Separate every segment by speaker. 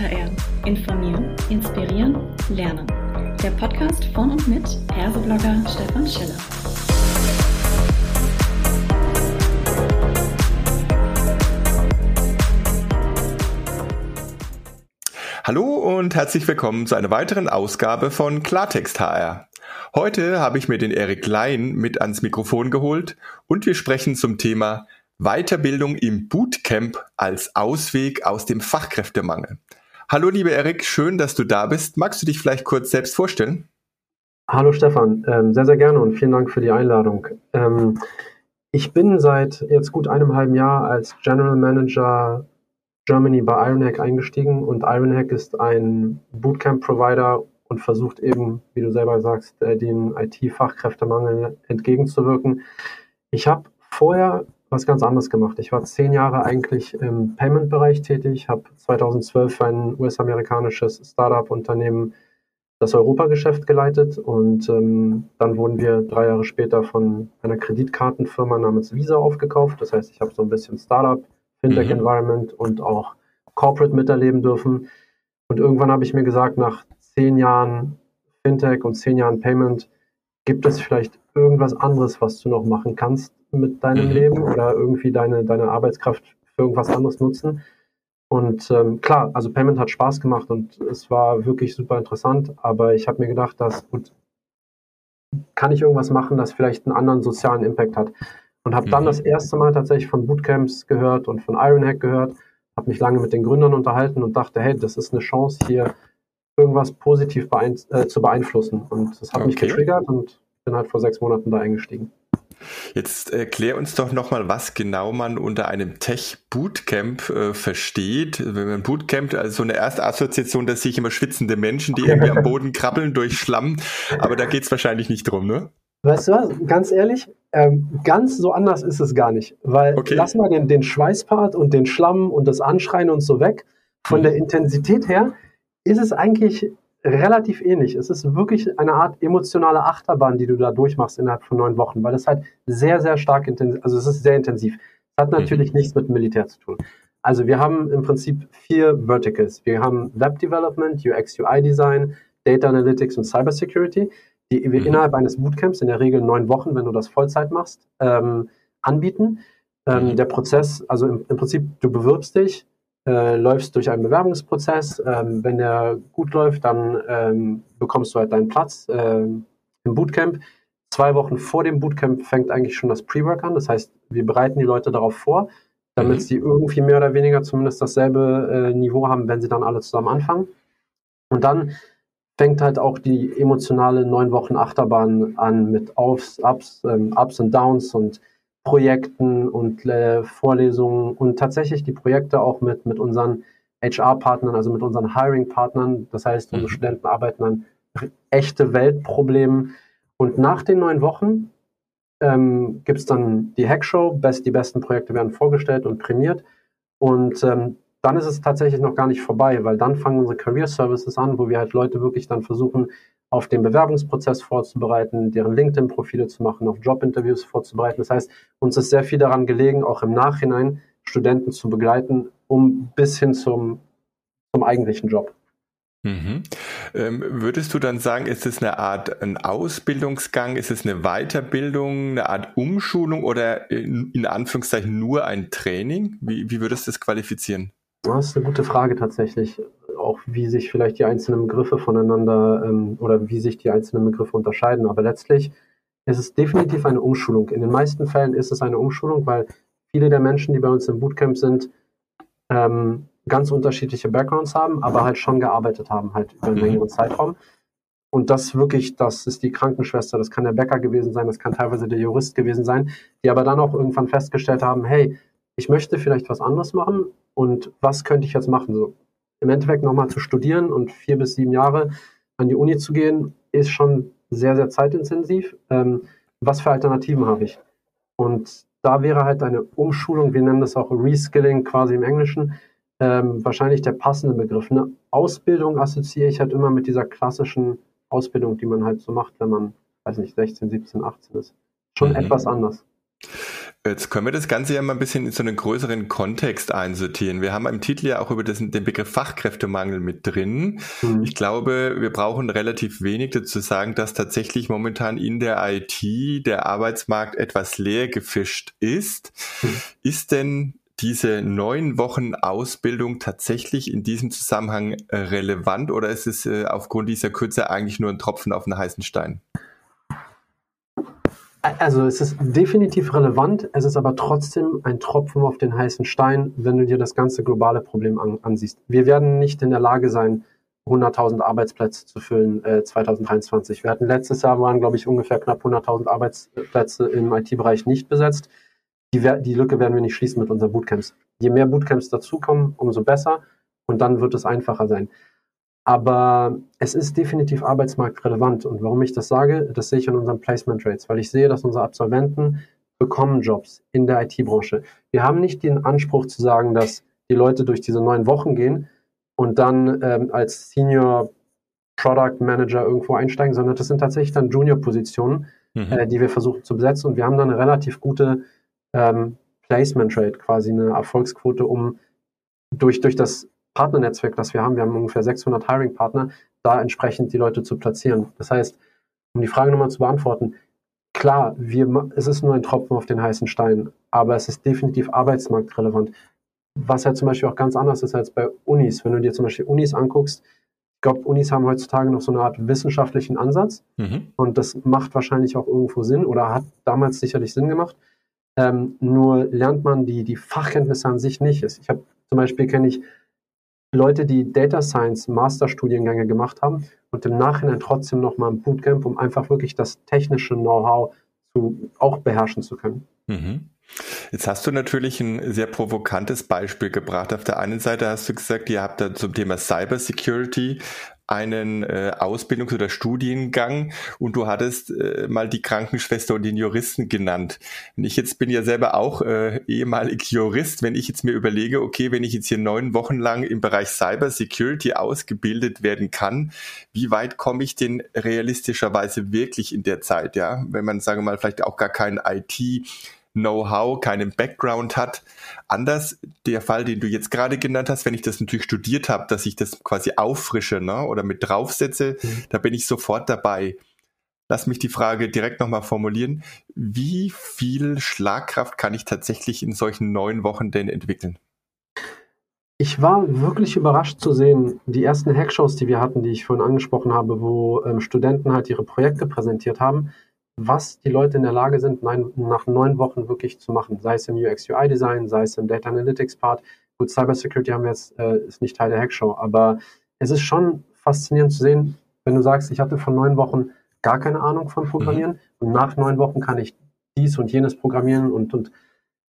Speaker 1: HR. Informieren, inspirieren, lernen. Der Podcast von und mit Herseblogger Stefan Schiller.
Speaker 2: Hallo und herzlich willkommen zu einer weiteren Ausgabe von Klartext HR. Heute habe ich mir den Erik Klein mit ans Mikrofon geholt und wir sprechen zum Thema Weiterbildung im Bootcamp als Ausweg aus dem Fachkräftemangel. Hallo lieber Erik, schön, dass du da bist. Magst du dich vielleicht kurz selbst vorstellen?
Speaker 3: Hallo Stefan, ähm, sehr, sehr gerne und vielen Dank für die Einladung. Ähm, ich bin seit jetzt gut einem halben Jahr als General Manager Germany bei Ironhack eingestiegen und Ironhack ist ein Bootcamp-Provider und versucht eben, wie du selber sagst, äh, den IT-Fachkräftemangel entgegenzuwirken. Ich habe vorher was ganz anderes gemacht. Ich war zehn Jahre eigentlich im Payment-Bereich tätig, habe 2012 für ein US-amerikanisches Startup-Unternehmen das Europageschäft geleitet und ähm, dann wurden wir drei Jahre später von einer Kreditkartenfirma namens Visa aufgekauft. Das heißt, ich habe so ein bisschen Startup, Fintech-Environment mhm. und auch Corporate miterleben dürfen. Und irgendwann habe ich mir gesagt, nach zehn Jahren Fintech und zehn Jahren Payment, gibt es vielleicht irgendwas anderes, was du noch machen kannst mit deinem mhm. Leben oder irgendwie deine, deine Arbeitskraft für irgendwas anderes nutzen. Und ähm, klar, also Payment hat Spaß gemacht und es war wirklich super interessant, aber ich habe mir gedacht, dass gut, kann ich irgendwas machen, das vielleicht einen anderen sozialen Impact hat. Und habe dann mhm. das erste Mal tatsächlich von Bootcamps gehört und von Ironhack gehört, habe mich lange mit den Gründern unterhalten und dachte, hey, das ist eine Chance hier irgendwas positiv beein äh, zu beeinflussen. Und das hat okay. mich getriggert und bin halt vor sechs Monaten da eingestiegen.
Speaker 2: Jetzt erklär uns doch nochmal, was genau man unter einem Tech-Bootcamp äh, versteht. Wenn man Bootcamp, also so eine erste Assoziation, da sehe ich immer schwitzende Menschen, die irgendwie am Boden krabbeln durch Schlamm, aber da geht es wahrscheinlich nicht drum, ne?
Speaker 3: Weißt du was, ganz ehrlich, ähm, ganz so anders ist es gar nicht. Weil okay. lass mal den, den Schweißpart und den Schlamm und das Anschreien und so weg. Von mhm. der Intensität her ist es eigentlich relativ ähnlich. Es ist wirklich eine Art emotionale Achterbahn, die du da durchmachst innerhalb von neun Wochen, weil es halt sehr, sehr stark intensiv, also es ist sehr intensiv. Es hat natürlich mhm. nichts mit Militär zu tun. Also wir haben im Prinzip vier Verticals. Wir haben Web Development, UX, UI Design, Data Analytics und Cyber Security, die wir mhm. innerhalb eines Bootcamps, in der Regel neun Wochen, wenn du das Vollzeit machst, ähm, anbieten. Ähm, mhm. Der Prozess, also im, im Prinzip, du bewirbst dich, äh, läufst durch einen Bewerbungsprozess. Ähm, wenn der gut läuft, dann ähm, bekommst du halt deinen Platz äh, im Bootcamp. Zwei Wochen vor dem Bootcamp fängt eigentlich schon das Pre-Work an. Das heißt, wir bereiten die Leute darauf vor, damit mhm. sie irgendwie mehr oder weniger zumindest dasselbe äh, Niveau haben, wenn sie dann alle zusammen anfangen. Und dann fängt halt auch die emotionale neun Wochen Achterbahn an mit Aufs, Ups, ähm, Ups und Downs und Projekten und äh, Vorlesungen und tatsächlich die Projekte auch mit, mit unseren HR-Partnern, also mit unseren Hiring-Partnern. Das heißt, unsere mhm. Studenten arbeiten an echte Weltproblemen. Und nach den neun Wochen ähm, gibt es dann die Hackshow. Best, die besten Projekte werden vorgestellt und prämiert. Und ähm, dann ist es tatsächlich noch gar nicht vorbei, weil dann fangen unsere Career Services an, wo wir halt Leute wirklich dann versuchen, auf den Bewerbungsprozess vorzubereiten, deren LinkedIn-Profile zu machen, auf Jobinterviews vorzubereiten. Das heißt, uns ist sehr viel daran gelegen, auch im Nachhinein Studenten zu begleiten, um bis hin zum, zum eigentlichen Job.
Speaker 2: Mhm. Ähm, würdest du dann sagen, ist es eine Art ein Ausbildungsgang, ist es eine Weiterbildung, eine Art Umschulung oder in, in Anführungszeichen nur ein Training? Wie, wie würdest du das qualifizieren?
Speaker 3: Das ist eine gute Frage tatsächlich auch wie sich vielleicht die einzelnen Begriffe voneinander ähm, oder wie sich die einzelnen Begriffe unterscheiden. Aber letztlich ist es definitiv eine Umschulung. In den meisten Fällen ist es eine Umschulung, weil viele der Menschen, die bei uns im Bootcamp sind, ähm, ganz unterschiedliche Backgrounds haben, aber halt schon gearbeitet haben, halt über einen mhm. längeren Zeitraum. Und das wirklich, das ist die Krankenschwester, das kann der Bäcker gewesen sein, das kann teilweise der Jurist gewesen sein, die aber dann auch irgendwann festgestellt haben, hey, ich möchte vielleicht was anderes machen und was könnte ich jetzt machen? So, im Endeffekt nochmal zu studieren und vier bis sieben Jahre an die Uni zu gehen, ist schon sehr, sehr zeitintensiv. Ähm, was für Alternativen habe ich? Und da wäre halt eine Umschulung, wir nennen das auch Reskilling quasi im Englischen, ähm, wahrscheinlich der passende Begriff. Eine Ausbildung assoziiere ich halt immer mit dieser klassischen Ausbildung, die man halt so macht, wenn man, weiß nicht, 16, 17, 18 ist. Schon mhm. etwas anders.
Speaker 2: Jetzt können wir das Ganze ja mal ein bisschen in so einen größeren Kontext einsortieren. Wir haben im Titel ja auch über das, den Begriff Fachkräftemangel mit drin. Mhm. Ich glaube, wir brauchen relativ wenig dazu sagen, dass tatsächlich momentan in der IT der Arbeitsmarkt etwas leer gefischt ist. Mhm. Ist denn diese neun Wochen Ausbildung tatsächlich in diesem Zusammenhang äh, relevant oder ist es äh, aufgrund dieser Kürze eigentlich nur ein Tropfen auf einen heißen Stein?
Speaker 3: Also es ist definitiv relevant, es ist aber trotzdem ein Tropfen auf den heißen Stein, wenn du dir das ganze globale Problem an, ansiehst. Wir werden nicht in der Lage sein, 100.000 Arbeitsplätze zu füllen äh, 2023. Wir hatten letztes Jahr waren, glaube ich, ungefähr knapp 100.000 Arbeitsplätze im IT-Bereich nicht besetzt. Die, die Lücke werden wir nicht schließen mit unseren Bootcamps. Je mehr Bootcamps dazukommen, umso besser und dann wird es einfacher sein. Aber es ist definitiv arbeitsmarktrelevant. Und warum ich das sage, das sehe ich an unseren Placement Rates, weil ich sehe, dass unsere Absolventen bekommen Jobs in der IT-Branche. Wir haben nicht den Anspruch zu sagen, dass die Leute durch diese neun Wochen gehen und dann ähm, als Senior Product Manager irgendwo einsteigen, sondern das sind tatsächlich dann Junior-Positionen, mhm. äh, die wir versuchen zu besetzen. Und wir haben dann eine relativ gute ähm, Placement Rate, quasi eine Erfolgsquote, um durch, durch das Partnernetzwerk, das wir haben, wir haben ungefähr 600 Hiring-Partner, da entsprechend die Leute zu platzieren. Das heißt, um die Frage nochmal zu beantworten, klar, wir, es ist nur ein Tropfen auf den heißen Stein, aber es ist definitiv arbeitsmarktrelevant. Was ja zum Beispiel auch ganz anders ist als bei Unis. Wenn du dir zum Beispiel Unis anguckst, ich glaube, Unis haben heutzutage noch so eine Art wissenschaftlichen Ansatz mhm. und das macht wahrscheinlich auch irgendwo Sinn oder hat damals sicherlich Sinn gemacht. Ähm, nur lernt man die, die Fachkenntnisse an sich nicht. Ich habe zum Beispiel kenne ich Leute, die Data Science Masterstudiengänge gemacht haben und im Nachhinein trotzdem nochmal ein Bootcamp, um einfach wirklich das technische Know-how auch beherrschen zu können. Mhm.
Speaker 2: Jetzt hast du natürlich ein sehr provokantes Beispiel gebracht. Auf der einen Seite hast du gesagt, ihr habt da zum Thema Cybersecurity einen äh, Ausbildungs- oder Studiengang und du hattest äh, mal die Krankenschwester und den Juristen genannt. Und ich jetzt bin ja selber auch äh, ehemalig Jurist. Wenn ich jetzt mir überlege, okay, wenn ich jetzt hier neun Wochen lang im Bereich Cyber Security ausgebildet werden kann, wie weit komme ich denn realistischerweise wirklich in der Zeit, ja? Wenn man, sagen wir mal, vielleicht auch gar kein IT Know-how, keinen Background hat. Anders der Fall, den du jetzt gerade genannt hast, wenn ich das natürlich studiert habe, dass ich das quasi auffrische ne, oder mit draufsetze, mhm. da bin ich sofort dabei. Lass mich die Frage direkt nochmal formulieren. Wie viel Schlagkraft kann ich tatsächlich in solchen neun Wochen denn entwickeln?
Speaker 3: Ich war wirklich überrascht zu sehen, die ersten Hackshows, die wir hatten, die ich vorhin angesprochen habe, wo ähm, Studenten halt ihre Projekte präsentiert haben, was die Leute in der Lage sind, nein, nach neun Wochen wirklich zu machen. Sei es im UX-UI-Design, sei es im Data Analytics-Part. Gut, Cybersecurity haben wir jetzt, äh, ist nicht Teil der Hackshow, aber es ist schon faszinierend zu sehen, wenn du sagst, ich hatte von neun Wochen gar keine Ahnung von Programmieren mhm. und nach neun Wochen kann ich dies und jenes programmieren und, und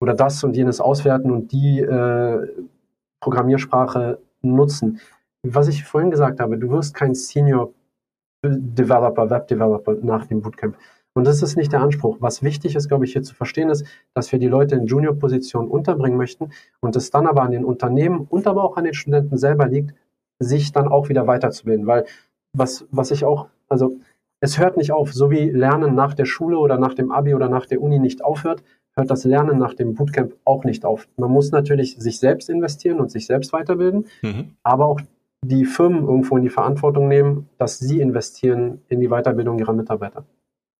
Speaker 3: oder das und jenes auswerten und die äh, Programmiersprache nutzen. Was ich vorhin gesagt habe, du wirst kein Senior Developer, Web Developer nach dem Bootcamp. Und das ist nicht der Anspruch. Was wichtig ist, glaube ich, hier zu verstehen ist, dass wir die Leute in Junior-Positionen unterbringen möchten und es dann aber an den Unternehmen und aber auch an den Studenten selber liegt, sich dann auch wieder weiterzubilden. Weil was, was ich auch, also es hört nicht auf, so wie Lernen nach der Schule oder nach dem Abi oder nach der Uni nicht aufhört, hört das Lernen nach dem Bootcamp auch nicht auf. Man muss natürlich sich selbst investieren und sich selbst weiterbilden, mhm. aber auch die Firmen irgendwo in die Verantwortung nehmen, dass sie investieren in die Weiterbildung ihrer Mitarbeiter.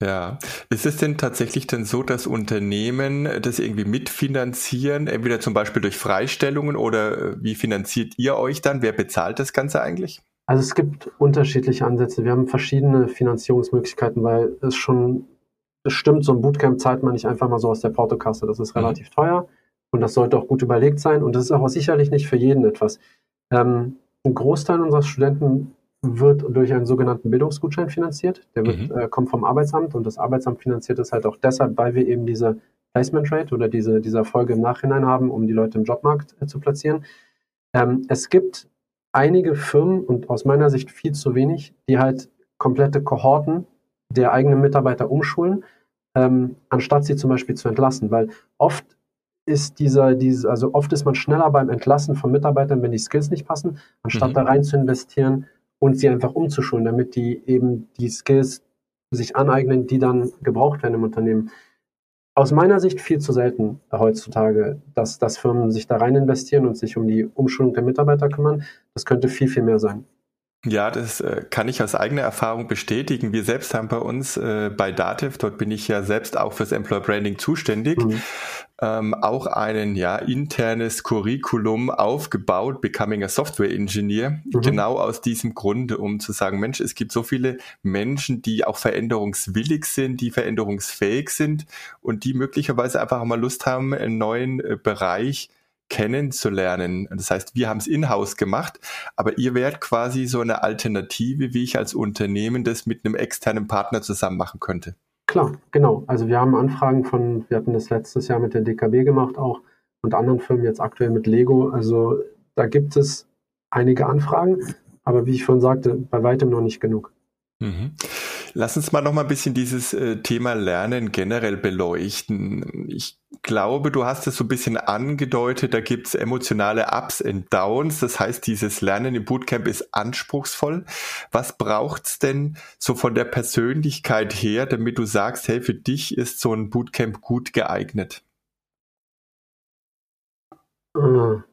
Speaker 2: Ja, ist es denn tatsächlich denn so, dass Unternehmen das irgendwie mitfinanzieren, entweder zum Beispiel durch Freistellungen oder äh, wie finanziert ihr euch dann? Wer bezahlt das Ganze eigentlich?
Speaker 3: Also es gibt unterschiedliche Ansätze. Wir haben verschiedene Finanzierungsmöglichkeiten, weil es schon, es stimmt, so ein Bootcamp zahlt man nicht einfach mal so aus der Portokasse. Das ist mhm. relativ mhm. teuer und das sollte auch gut überlegt sein und das ist auch sicherlich nicht für jeden etwas. Ähm, ein Großteil unserer Studenten wird durch einen sogenannten Bildungsgutschein finanziert. Der wird, mhm. äh, kommt vom Arbeitsamt und das Arbeitsamt finanziert es halt auch deshalb, weil wir eben diese Placement Rate oder diese, diese Erfolge im Nachhinein haben, um die Leute im Jobmarkt äh, zu platzieren. Ähm, es gibt einige Firmen und aus meiner Sicht viel zu wenig, die halt komplette Kohorten der eigenen Mitarbeiter umschulen, ähm, anstatt sie zum Beispiel zu entlassen, weil oft ist dieser, diese, also oft ist man schneller beim Entlassen von Mitarbeitern, wenn die Skills nicht passen, anstatt mhm. da rein zu investieren, und sie einfach umzuschulen, damit die eben die Skills sich aneignen, die dann gebraucht werden im Unternehmen. aus meiner Sicht viel zu selten heutzutage, dass, dass Firmen sich da rein investieren und sich um die Umschulung der Mitarbeiter kümmern. Das könnte viel, viel mehr sein.
Speaker 2: Ja, das äh, kann ich aus eigener Erfahrung bestätigen. Wir selbst haben bei uns äh, bei Dativ, dort bin ich ja selbst auch fürs Employer Branding zuständig, mhm. ähm, auch ein ja, internes Curriculum aufgebaut, Becoming a Software Engineer, mhm. genau aus diesem Grunde, um zu sagen, Mensch, es gibt so viele Menschen, die auch veränderungswillig sind, die veränderungsfähig sind und die möglicherweise einfach mal Lust haben, einen neuen äh, Bereich kennenzulernen. Das heißt, wir haben es in-house gemacht, aber ihr wärt quasi so eine Alternative, wie ich als Unternehmen das mit einem externen Partner zusammen machen könnte.
Speaker 3: Klar, genau. Also wir haben Anfragen von, wir hatten das letztes Jahr mit der DKB gemacht auch und anderen Firmen jetzt aktuell mit Lego. Also da gibt es einige Anfragen, aber wie ich schon sagte, bei weitem noch nicht genug.
Speaker 2: Mhm. Lass uns mal noch mal ein bisschen dieses äh, Thema Lernen generell beleuchten. Ich glaube, du hast es so ein bisschen angedeutet, da gibt es emotionale Ups und Downs. Das heißt, dieses Lernen im Bootcamp ist anspruchsvoll. Was braucht's denn so von der Persönlichkeit her, damit du sagst, hey, für dich ist so ein Bootcamp gut geeignet?
Speaker 3: Ah,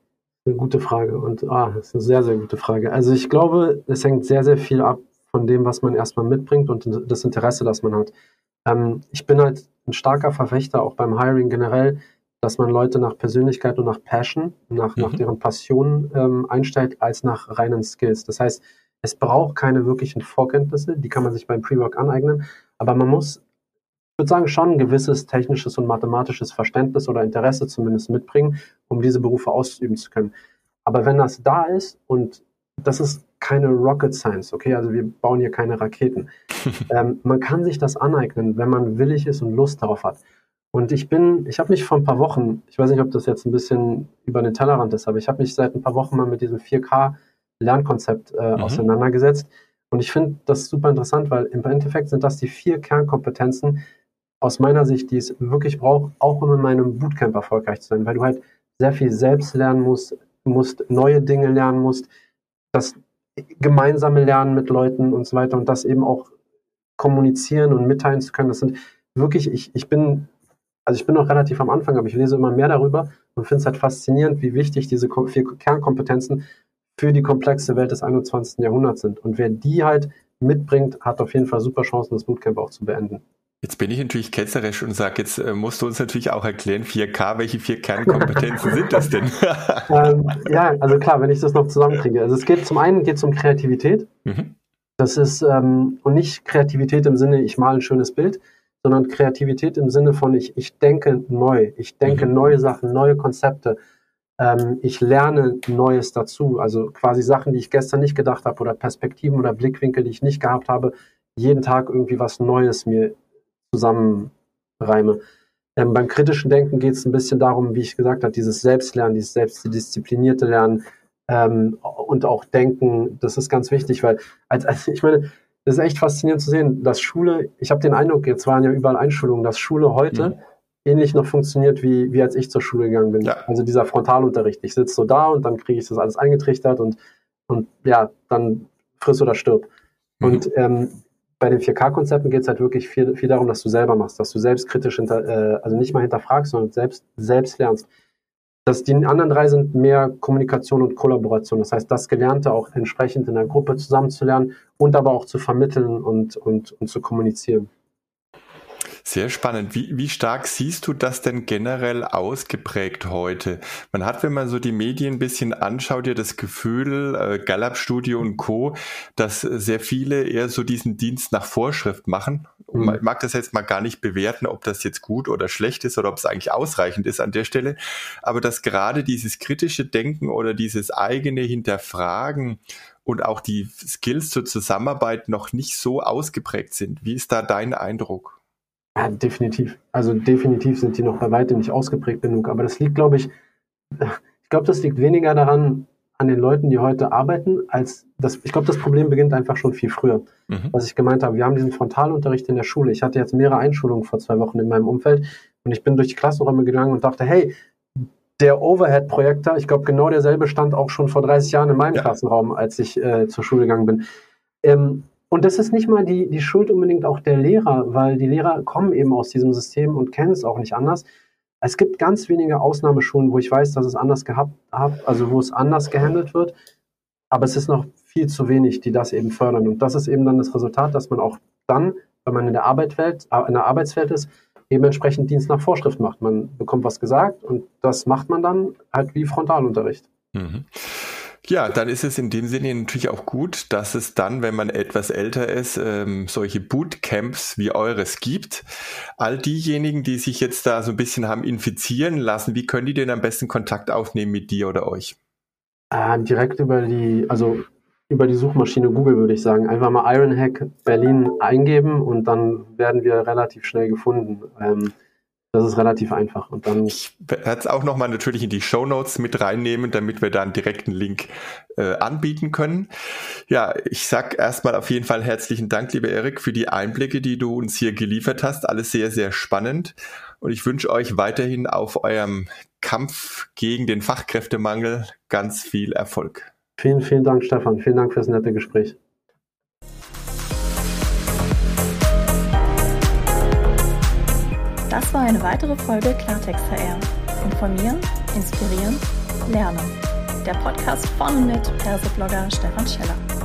Speaker 3: eine gute Frage und ah, das ist eine sehr, sehr gute Frage. Also ich glaube, es hängt sehr, sehr viel ab von dem, was man erstmal mitbringt und das Interesse, das man hat. Ähm, ich bin halt ein starker Verfechter, auch beim Hiring generell, dass man Leute nach Persönlichkeit und nach Passion, nach, mhm. nach deren Passion ähm, einstellt, als nach reinen Skills. Das heißt, es braucht keine wirklichen Vorkenntnisse, die kann man sich beim Pre-Work aneignen, aber man muss, ich würde sagen, schon ein gewisses technisches und mathematisches Verständnis oder Interesse zumindest mitbringen, um diese Berufe ausüben zu können. Aber wenn das da ist und das ist keine Rocket Science, okay? Also wir bauen hier keine Raketen. ähm, man kann sich das aneignen, wenn man willig ist und Lust darauf hat. Und ich bin, ich habe mich vor ein paar Wochen, ich weiß nicht, ob das jetzt ein bisschen über den Tellerrand ist, aber ich habe mich seit ein paar Wochen mal mit diesem 4K-Lernkonzept äh, mhm. auseinandergesetzt. Und ich finde das super interessant, weil im Endeffekt sind das die vier Kernkompetenzen aus meiner Sicht, die es wirklich braucht, auch um in meinem Bootcamp erfolgreich zu sein, weil du halt sehr viel selbst lernen musst, musst neue Dinge lernen musst, das gemeinsame Lernen mit Leuten und so weiter und das eben auch kommunizieren und mitteilen zu können. Das sind wirklich, ich, ich bin, also ich bin noch relativ am Anfang, aber ich lese immer mehr darüber und finde es halt faszinierend, wie wichtig diese vier Kernkompetenzen für die komplexe Welt des 21. Jahrhunderts sind. Und wer die halt mitbringt, hat auf jeden Fall super Chancen, das Bootcamp auch zu beenden.
Speaker 2: Jetzt bin ich natürlich ketzerisch und sage, jetzt äh, musst du uns natürlich auch erklären, 4K, welche vier Kernkompetenzen sind das denn?
Speaker 3: ähm, ja, also klar, wenn ich das noch zusammenkriege. Also es geht zum einen geht es um Kreativität. Mhm. Das ist ähm, und nicht Kreativität im Sinne, ich male ein schönes Bild, sondern Kreativität im Sinne von ich, ich denke neu, ich denke mhm. neue Sachen, neue Konzepte. Ähm, ich lerne Neues dazu, also quasi Sachen, die ich gestern nicht gedacht habe oder Perspektiven oder Blickwinkel, die ich nicht gehabt habe, jeden Tag irgendwie was Neues mir zusammenreime. Ähm, beim kritischen Denken geht es ein bisschen darum, wie ich gesagt habe, dieses Selbstlernen, dieses selbstdisziplinierte Lernen ähm, und auch Denken, das ist ganz wichtig, weil als, als ich meine, das ist echt faszinierend zu sehen, dass Schule, ich habe den Eindruck, jetzt waren ja überall Einschulungen, dass Schule heute mhm. ähnlich noch funktioniert, wie, wie als ich zur Schule gegangen bin. Ja. Also dieser Frontalunterricht. Ich sitze so da und dann kriege ich das alles eingetrichtert und, und ja, dann friss oder stirb. Mhm. Und ähm, bei den 4K-Konzepten geht es halt wirklich viel, viel darum, dass du selber machst, dass du selbstkritisch, hinter, äh, also nicht mal hinterfragst, sondern selbst, selbst lernst. Das, die anderen drei sind mehr Kommunikation und Kollaboration. Das heißt, das Gelernte auch entsprechend in der Gruppe zusammenzulernen und aber auch zu vermitteln und, und, und zu kommunizieren.
Speaker 2: Sehr spannend. Wie, wie stark siehst du das denn generell ausgeprägt heute? Man hat, wenn man so die Medien ein bisschen anschaut, ja das Gefühl, äh, Gallup Studio und Co., dass sehr viele eher so diesen Dienst nach Vorschrift machen. Mhm. Man mag das jetzt mal gar nicht bewerten, ob das jetzt gut oder schlecht ist oder ob es eigentlich ausreichend ist an der Stelle. Aber dass gerade dieses kritische Denken oder dieses eigene Hinterfragen und auch die Skills zur Zusammenarbeit noch nicht so ausgeprägt sind. Wie ist da dein Eindruck?
Speaker 3: Ja, definitiv. Also definitiv sind die noch bei weitem nicht ausgeprägt genug. Aber das liegt, glaube ich, ich glaube, das liegt weniger daran, an den Leuten, die heute arbeiten, als das, ich glaube, das Problem beginnt einfach schon viel früher. Mhm. Was ich gemeint habe, wir haben diesen Frontalunterricht in der Schule. Ich hatte jetzt mehrere Einschulungen vor zwei Wochen in meinem Umfeld und ich bin durch die Klassenräume gegangen und dachte, hey, der Overhead-Projektor, ich glaube, genau derselbe stand auch schon vor 30 Jahren in meinem ja. Klassenraum, als ich äh, zur Schule gegangen bin. Ähm, Und das ist nicht mal die, die Schuld unbedingt auch der Lehrer, weil die Lehrer kommen eben aus diesem System und kennen es auch nicht anders. Es gibt ganz wenige Ausnahmeschulen, wo ich weiß, dass es anders gehabt hat, also wo es anders gehandelt wird. Aber es ist noch viel zu wenig, die das eben fördern. Und das ist eben dann das Resultat, dass man auch dann, wenn man in der, Arbeitswelt, äh, in der Arbeitswelt ist, eben entsprechend Dienst nach Vorschrift macht. Man bekommt was gesagt und das macht man dann halt wie Frontalunterricht. Mhm.
Speaker 2: Ja, dann ist es in dem Sinne natürlich auch gut, dass es dann, wenn man etwas älter ist, ähm, solche Bootcamps wie eures gibt. All diejenigen, die sich jetzt da so ein bisschen haben infizieren lassen, wie können die denn am besten Kontakt aufnehmen mit dir oder euch?
Speaker 3: Äh, direkt über die, also über die Suchmaschine Google würde ich sagen. Einfach mal Ironhack Berlin eingeben und dann werden wir relativ schnell gefunden. Ähm, das ist relativ einfach. Und dann
Speaker 2: ich werde es auch nochmal natürlich in die Show Notes mit reinnehmen, damit wir da einen direkten Link äh, anbieten können. Ja, ich sag erstmal auf jeden Fall herzlichen Dank, lieber Erik, für die Einblicke, die du uns hier geliefert hast. Alles sehr, sehr spannend. Und ich wünsche euch weiterhin auf eurem Kampf gegen den Fachkräftemangel ganz viel Erfolg.
Speaker 3: Vielen, vielen Dank, Stefan. Vielen Dank fürs nette Gespräch.
Speaker 1: War eine weitere Folge Klartext HR. Informieren, inspirieren, lernen. Der Podcast von und mit Perseblogger Stefan Scheller.